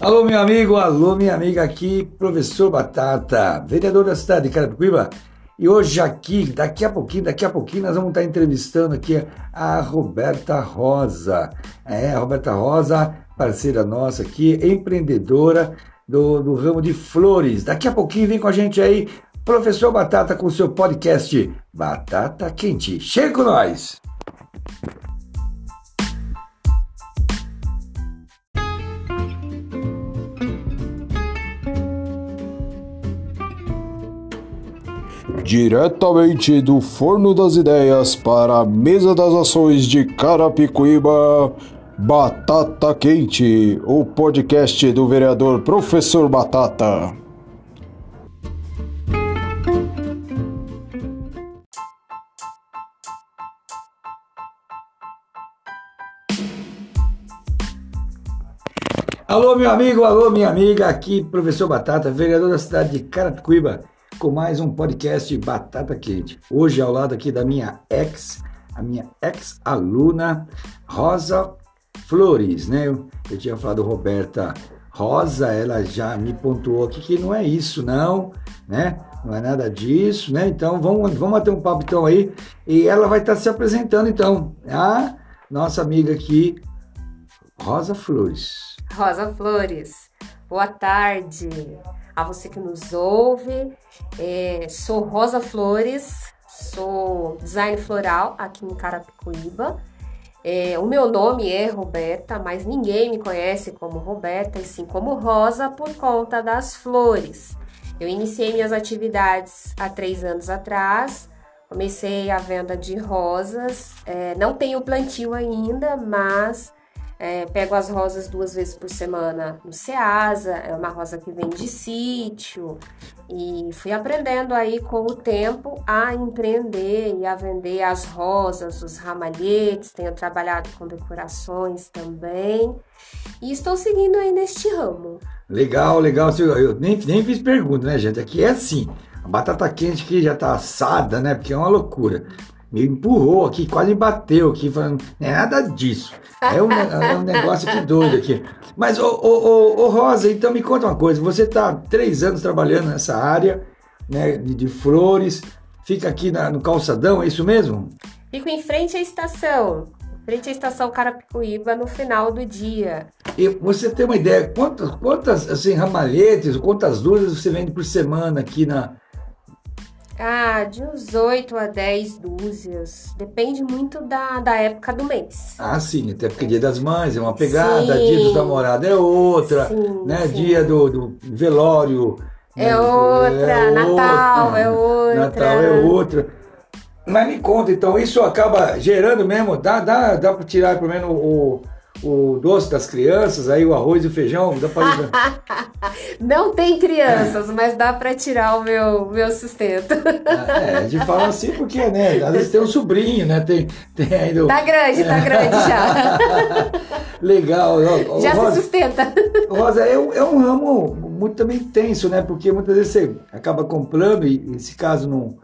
Alô, meu amigo, alô, minha amiga aqui, professor Batata, vereador da cidade de Carapicuíba. E hoje aqui, daqui a pouquinho, daqui a pouquinho, nós vamos estar entrevistando aqui a Roberta Rosa. É, a Roberta Rosa, parceira nossa aqui, empreendedora do, do ramo de flores. Daqui a pouquinho vem com a gente aí, professor Batata, com o seu podcast Batata Quente. Chega com nós! Diretamente do Forno das Ideias para a Mesa das Ações de Carapicuíba, Batata Quente, o podcast do vereador Professor Batata. Alô, meu amigo, alô, minha amiga, aqui, professor Batata, vereador da cidade de Carapicuíba com mais um podcast Batata Quente. Hoje ao lado aqui da minha ex, a minha ex-aluna Rosa Flores, né? Eu, eu tinha falado Roberta Rosa, ela já me pontuou aqui que não é isso, não, né? Não é nada disso, né? Então vamos, vamos bater um papo então aí. E ela vai estar se apresentando então. A nossa amiga aqui, Rosa Flores. Rosa Flores, boa tarde a você que nos ouve. É, sou Rosa Flores, sou design floral aqui em Carapicuíba. É, o meu nome é Roberta, mas ninguém me conhece como Roberta, e sim como Rosa por conta das flores. Eu iniciei minhas atividades há três anos atrás. Comecei a venda de rosas. É, não tenho plantio ainda, mas é, pego as rosas duas vezes por semana no Ceasa, é uma rosa que vem de sítio. E fui aprendendo aí com o tempo a empreender e a vender as rosas, os ramalhetes. Tenho trabalhado com decorações também. E estou seguindo aí neste ramo. Legal, legal. Eu nem, nem fiz pergunta, né, gente? Aqui é assim. A batata quente que já tá assada, né? Porque é uma loucura me empurrou aqui, quase bateu aqui, falando, não é nada disso. É um, é um negócio aqui doido aqui. Mas, ô, ô, ô, Rosa, então me conta uma coisa. Você está três anos trabalhando nessa área né, de, de flores, fica aqui na, no calçadão, é isso mesmo? Fico em frente à estação, frente à estação Carapicuíba no final do dia. E você tem uma ideia, quantas, quantas assim, ramalhetes, quantas dúzias você vende por semana aqui na, ah, de uns 8 a 10 dúzias. Depende muito da, da época do mês. Ah, sim. Até porque dia das mães é uma pegada, sim. dia dos namorados é outra, sim, né? Sim. Dia do, do velório. É, né? outra, é Natal outra, é outra. Natal é outra. Mas me conta, então, isso acaba gerando mesmo, dá, dá, dá para tirar pelo menos o o doce das crianças, aí o arroz e o feijão, dá pra Não tem crianças, mas dá para tirar o meu, meu sustento. Ah, é, a gente fala assim porque, né, às vezes tem um sobrinho, né, tem, tem ainda... Tá grande, tá grande já. Legal. Já Rosa, se sustenta. Rosa, é, é um ramo muito também tenso, né, porque muitas vezes você acaba comprando e, nesse caso, não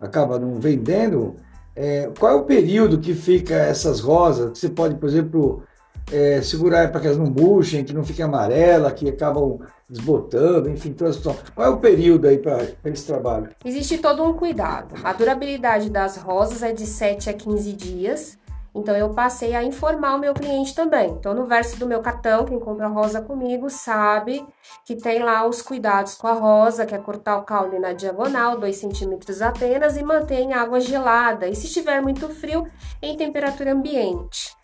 acaba não vendendo, é, qual é o período que fica essas rosas? Você pode, por exemplo, é, segurar para que elas não murchem, que não fiquem amarela, que acabam desbotando, enfim, situação. Qual é o período aí para esse trabalho? Existe todo um cuidado. A durabilidade das rosas é de 7 a 15 dias. Então eu passei a informar o meu cliente também. Então no verso do meu cartão, quem compra rosa comigo sabe que tem lá os cuidados com a rosa, que é cortar o caule na diagonal, 2 centímetros apenas, e manter em água gelada. E se estiver muito frio, em temperatura ambiente.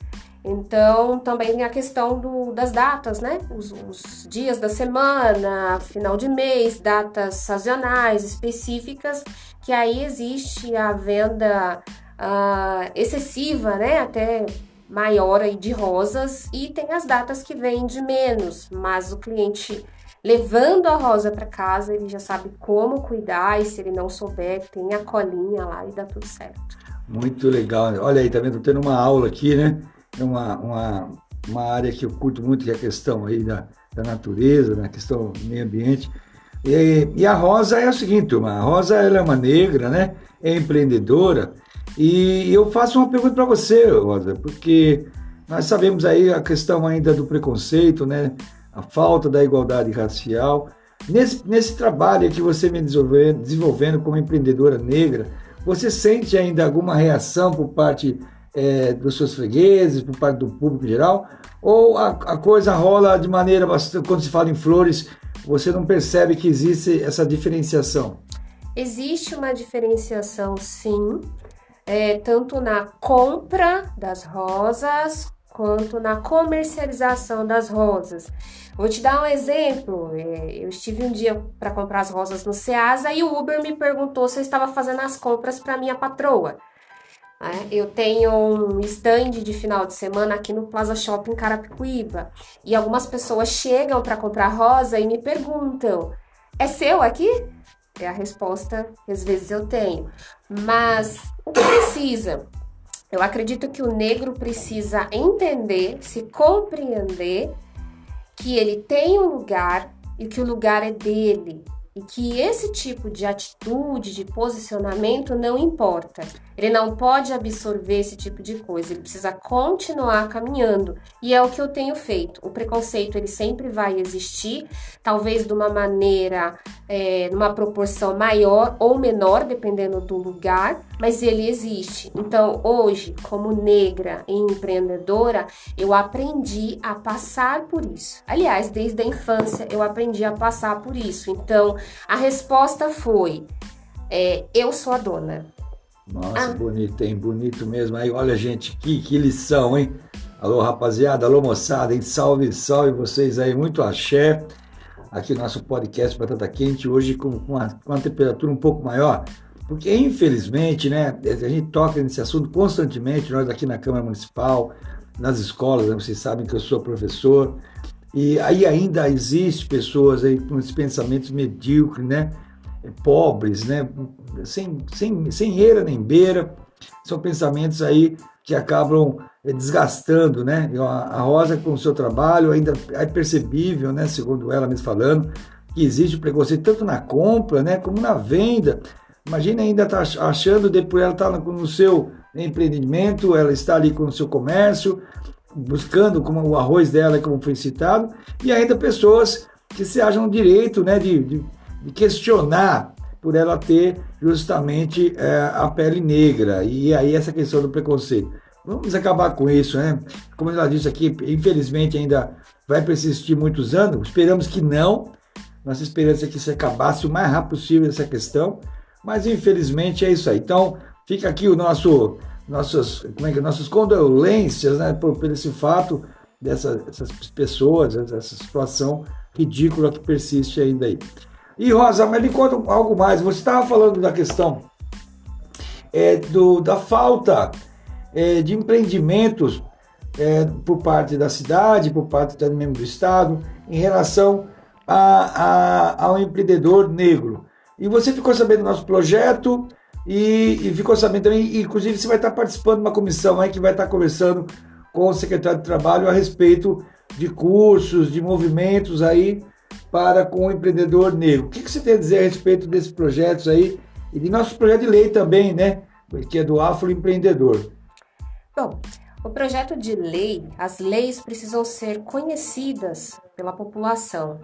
Então, também a questão do, das datas, né? Os, os, dias da semana, final de mês, datas sazonais específicas, que aí existe a venda uh, excessiva, né? Até maior aí de rosas, e tem as datas que vende menos, mas o cliente levando a rosa para casa, ele já sabe como cuidar, e se ele não souber, tem a colinha lá e dá tudo certo. Muito legal. Olha aí, tá vendo? Tendo uma aula aqui, né? É uma, uma, uma área que eu curto muito, que é a questão aí da, da natureza, na né, questão do meio ambiente. E, e, a Rosa é o seguinte, a Rosa ela é uma negra, né? É empreendedora. E eu faço uma pergunta para você, Rosa, porque nós sabemos aí a questão ainda do preconceito, né? a falta da igualdade racial. Nesse, nesse trabalho que você vem desenvolvendo, desenvolvendo como empreendedora negra, você sente ainda alguma reação por parte é, dos seus fregueses, por parte do público em geral? Ou a, a coisa rola de maneira bastante, quando se fala em flores, você não percebe que existe essa diferenciação? Existe uma diferenciação, sim, é, tanto na compra das rosas quanto na comercialização das rosas. Vou te dar um exemplo. É, eu estive um dia para comprar as rosas no Ceasa e o Uber me perguntou se eu estava fazendo as compras para minha patroa. É, eu tenho um stand de final de semana aqui no Plaza Shopping Carapicuíba e algumas pessoas chegam para comprar rosa e me perguntam: é seu aqui? É a resposta que às vezes eu tenho. Mas o que precisa? Eu acredito que o negro precisa entender, se compreender que ele tem um lugar e que o lugar é dele, e que esse tipo de atitude, de posicionamento não importa. Ele não pode absorver esse tipo de coisa, ele precisa continuar caminhando. E é o que eu tenho feito. O preconceito ele sempre vai existir, talvez de uma maneira, é, numa proporção maior ou menor, dependendo do lugar, mas ele existe. Então, hoje, como negra e empreendedora, eu aprendi a passar por isso. Aliás, desde a infância eu aprendi a passar por isso. Então, a resposta foi: é, eu sou a dona. Nossa, ah. bonito, hein? Bonito mesmo. Aí, olha, gente, que, que lição, hein? Alô, rapaziada, alô, moçada, hein? Salve, salve vocês aí, muito axé. Aqui no nosso podcast Batata Quente, hoje com, com, uma, com uma temperatura um pouco maior, porque infelizmente, né, a gente toca nesse assunto constantemente, nós aqui na Câmara Municipal, nas escolas, né, vocês sabem que eu sou professor, e aí ainda existe pessoas aí com esses pensamentos medíocres, né? Pobres, né? Sem, sem, sem eira nem beira. São pensamentos aí que acabam eh, desgastando, né? A Rosa com o seu trabalho ainda é percebível, né? Segundo ela mesma falando, que existe preconceito tanto na compra, né? Como na venda. Imagina ainda tá achando, depois ela está no seu empreendimento, ela está ali com o seu comércio, buscando como o arroz dela, como foi citado, e ainda pessoas que se acham direito né, de, de, questionar por ela ter justamente é, a pele negra. E aí essa questão do preconceito. Vamos acabar com isso, né? Como ela disse aqui, infelizmente ainda vai persistir muitos anos. Esperamos que não. Nossa esperança é que isso acabasse o mais rápido possível essa questão. Mas infelizmente é isso aí. Então, fica aqui o nosso nossas, como é que, nossas condolências né, por, por esse fato dessas pessoas, essa situação ridícula que persiste ainda aí. E Rosa, mas me conta algo mais. Você estava falando da questão é, do, da falta é, de empreendimentos é, por parte da cidade, por parte também mesmo do Estado, em relação a, a, ao empreendedor negro. E você ficou sabendo do nosso projeto e, e, ficou sabendo também, inclusive, você vai estar participando de uma comissão aí que vai estar conversando com o secretário de Trabalho a respeito de cursos, de movimentos aí para com o empreendedor negro. O que, que você tem a dizer a respeito desses projetos aí e de nosso projeto de lei também, né? Que é do Afroempreendedor. Bom, o projeto de lei, as leis precisam ser conhecidas pela população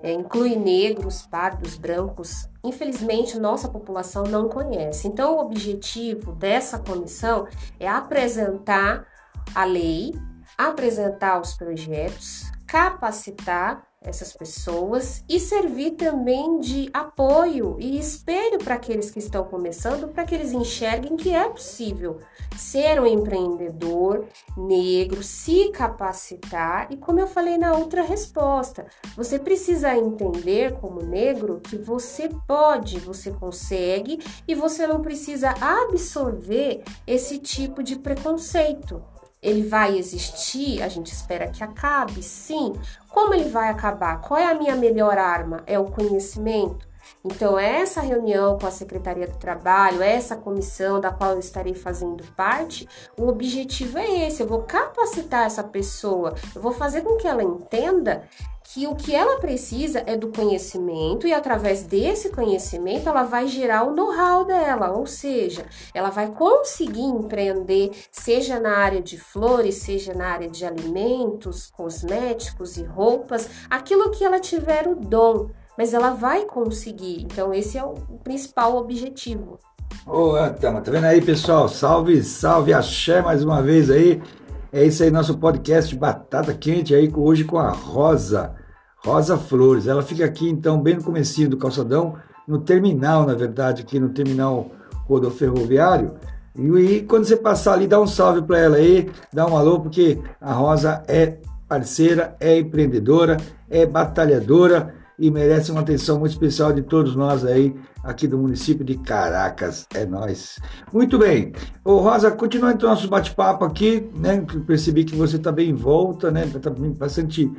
é, inclui negros, pardos, brancos. Infelizmente, nossa população não conhece. Então, o objetivo dessa comissão é apresentar a lei, apresentar os projetos, capacitar essas pessoas e servir também de apoio e espelho para aqueles que estão começando, para que eles enxerguem que é possível ser um empreendedor negro, se capacitar e, como eu falei na outra resposta, você precisa entender como negro que você pode, você consegue e você não precisa absorver esse tipo de preconceito ele vai existir, a gente espera que acabe, sim. Como ele vai acabar? Qual é a minha melhor arma? É o conhecimento. Então, essa reunião com a Secretaria do Trabalho, essa comissão da qual eu estarei fazendo parte, o objetivo é esse: eu vou capacitar essa pessoa, eu vou fazer com que ela entenda que o que ela precisa é do conhecimento e através desse conhecimento ela vai gerar o know-how dela, ou seja, ela vai conseguir empreender, seja na área de flores, seja na área de alimentos, cosméticos e roupas, aquilo que ela tiver o dom, mas ela vai conseguir. Então esse é o principal objetivo. Ô, oh, tá vendo aí, pessoal? Salve, salve, axé mais uma vez aí. É isso aí, nosso podcast Batata Quente aí, hoje com a Rosa. Rosa Flores. Ela fica aqui, então, bem no comecinho do calçadão, no terminal, na verdade, aqui no terminal rodoferroviário. E, e quando você passar ali, dá um salve para ela aí, dá um alô, porque a Rosa é parceira, é empreendedora, é batalhadora e merece uma atenção muito especial de todos nós aí, aqui do município de Caracas. É nós. Muito bem. Ô, Rosa, continuando o nosso bate-papo aqui, né? Percebi que você está bem em volta, né? Está bastante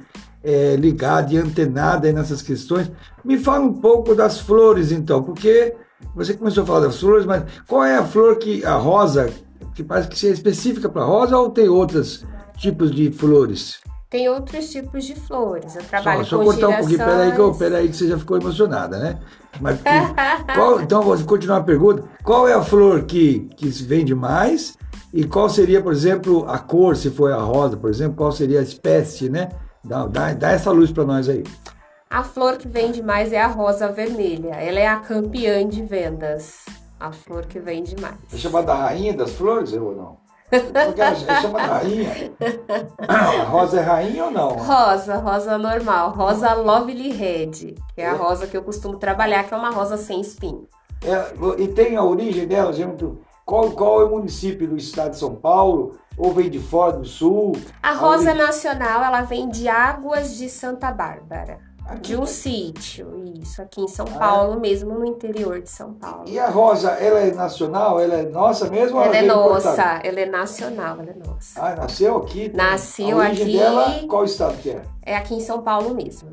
é, ligada e antenada nessas questões. Me fala um pouco das flores, então, porque você começou a falar das flores, mas qual é a flor que a rosa, que parece que é específica para rosa ou tem outros tipos de flores? Tem outros tipos de flores. Eu trabalho só, só com cortar um pouquinho, peraí que, eu, peraí que você já ficou emocionada, né? Mas, qual, então, vou continuar a pergunta. Qual é a flor que, que se vende mais? E qual seria, por exemplo, a cor, se for a rosa, por exemplo, qual seria a espécie, né? Dá, dá, dá essa luz para nós aí. A flor que vende mais é a rosa vermelha. Ela é a campeã de vendas. A flor que vende mais. É chamada rainha das flores ou não? É chamada rainha. A rosa é rainha ou não? Rosa, rosa normal. Rosa Lovely Red, que é a é. rosa que eu costumo trabalhar, que é uma rosa sem espinho. É, e tem a origem dela, gente? Qual, qual é o município do estado de São Paulo? Ou vem de fora do sul? A rosa nacional, ela vem de Águas de Santa Bárbara. Aqui, de um sítio, isso, aqui em São ah, Paulo, mesmo no interior de São Paulo. E a rosa, ela é nacional? Ela é nossa mesmo? Ela, ela é nossa, importada? ela é nacional, ela é nossa. Ah, nasceu aqui? Nasceu a aqui. Dela, qual estado que é? É aqui em São Paulo mesmo.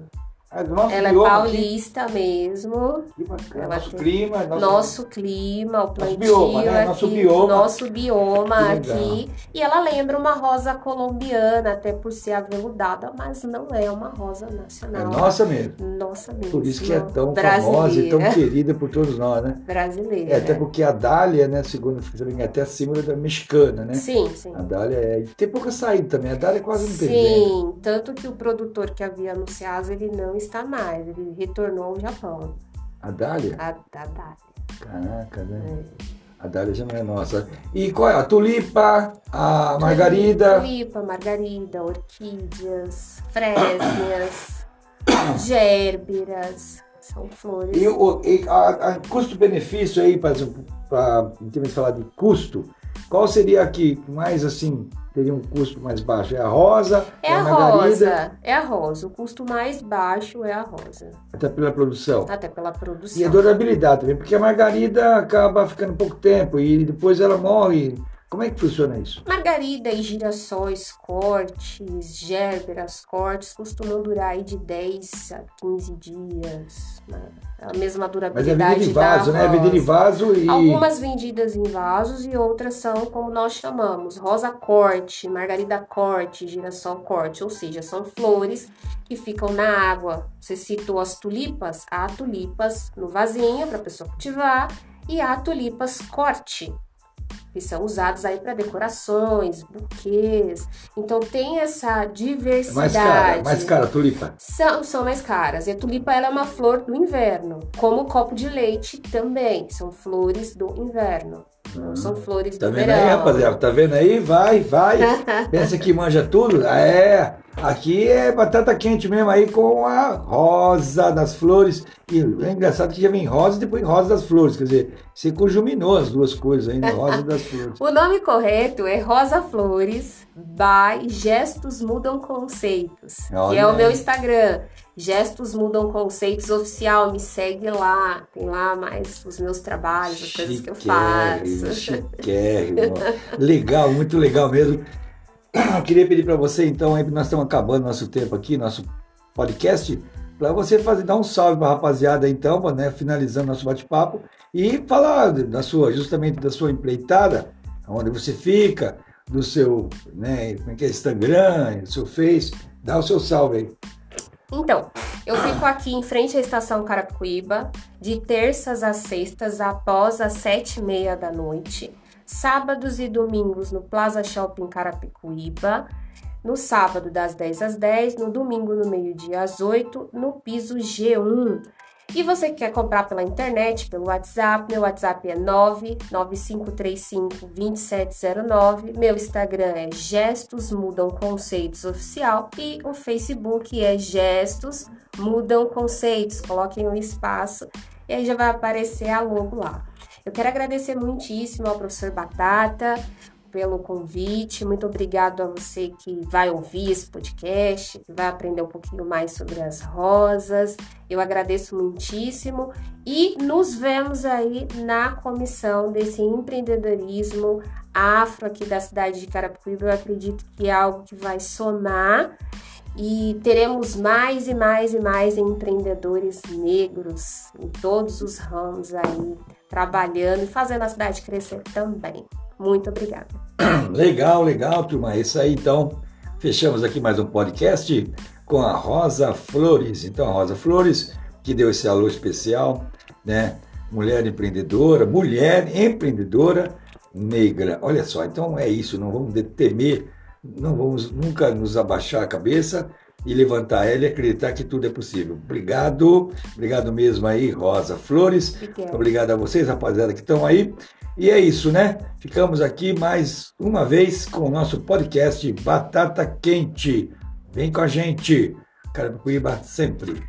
É do nosso ela é paulista aqui. mesmo. Que bacana. Nosso clima. Nosso... nosso... clima, o plantio nosso bioma, né? nosso aqui. Bioma. Nosso bioma aqui. E ela lembra uma rosa colombiana, até por ser aveludada, mas não é uma rosa nacional. É nossa mesmo. Nossa mesmo. Por isso que é tão famosa e tão querida por todos nós, né? Brasileira. É, até porque a Dália, né, segundo é até acima da mexicana, né? Sim, sim. A Dália é... Tem pouca saída também. A Dália quase não tem Sim, tanto que o produtor que havia anunciado, ele não está mais, ele retornou ao Japão. A Dália? A, a Dália. Caraca, né? É. A Dália já não é nossa. E qual é? A tulipa, a margarida? Tulipa, margarida, orquídeas, frésias, gérberas. São flores. E, o, e a, a custo-benefício aí, para em termos de falar de custo, qual seria aqui mais assim teria um custo mais baixo? É a rosa? É, é a, a rosa. É a rosa. O custo mais baixo é a rosa. Até pela produção. Até pela produção. E a durabilidade também, porque a margarida acaba ficando pouco tempo e depois ela morre. Como é que funciona isso? Margarida e girassóis, cortes, gérberas, cortes costumam durar aí de 10 a 15 dias. Né? A mesma durabilidade. Mas é vendida em vaso, né? É vendida em vaso e. Algumas vendidas em vasos e outras são como nós chamamos: rosa corte, margarida corte, girassol corte. Ou seja, são flores que ficam na água. Você citou as tulipas? Há tulipas no vasinho para a pessoa cultivar e há tulipas corte que são usados aí para decorações, buquês. Então tem essa diversidade. Mais cara, mais cara, tulipa. São, são mais caras. E a tulipa ela é uma flor do inverno, como o copo de leite também. São flores do inverno. Não são flores tá do vendo verão. Aí, rapaziada? Tá vendo aí? Vai, vai. Pensa que manja tudo? É. Aqui é batata quente mesmo aí com a rosa das flores. E é engraçado que já vem rosa e depois rosa das flores. Quer dizer, você conjuminou as duas coisas ainda, né? rosa das flores. o nome correto é Rosa Flores by Gestos Mudam Conceitos, Olha que é o meu Instagram. Gestos Mudam Conceitos Oficial, me segue lá. Tem lá mais os meus trabalhos, as coisas que eu faço. Chiquérrimo. legal, muito legal mesmo. Eu queria pedir para você, então, aí, nós estamos acabando nosso tempo aqui, nosso podcast, para você fazer, dar um salve para a rapaziada, então, né, finalizando nosso bate-papo, e falar da sua, justamente da sua empreitada, onde você fica, do seu, né, como é que é, Instagram, do seu Face, dá o seu salve aí. Então, eu fico aqui em frente à estação Carapicuíba, de terças a sextas, após as sete e meia da noite. Sábados e domingos no Plaza Shopping Carapicuíba. No sábado, das 10 às 10, no domingo, no meio-dia às 8, no piso G1. E você que quer comprar pela internet, pelo WhatsApp, meu WhatsApp é 995352709, meu Instagram é Gestos Mudam Conceitos Oficial e o Facebook é Gestos Mudam Conceitos. Coloquem um espaço e aí já vai aparecer a logo lá. Eu quero agradecer muitíssimo ao professor Batata, pelo convite. Muito obrigado a você que vai ouvir esse podcast, que vai aprender um pouquinho mais sobre as rosas. Eu agradeço muitíssimo e nos vemos aí na comissão desse empreendedorismo afro aqui da cidade de Carapicuíba. Eu acredito que é algo que vai somar e teremos mais e mais e mais empreendedores negros em todos os ramos aí trabalhando e fazendo a cidade crescer também. Muito obrigada. Legal, legal, turma. Isso aí, então, fechamos aqui mais um podcast com a Rosa Flores. Então, a Rosa Flores, que deu esse alô especial, né? Mulher empreendedora, mulher empreendedora negra. Olha só, então é isso, não vamos temer, não vamos nunca nos abaixar a cabeça e levantar ela e acreditar que tudo é possível. Obrigado, obrigado mesmo aí, Rosa Flores. Obrigado, obrigado a vocês, rapaziada, que estão aí. E é isso, né? Ficamos aqui mais uma vez com o nosso podcast Batata Quente. Vem com a gente, Carapicuíba sempre.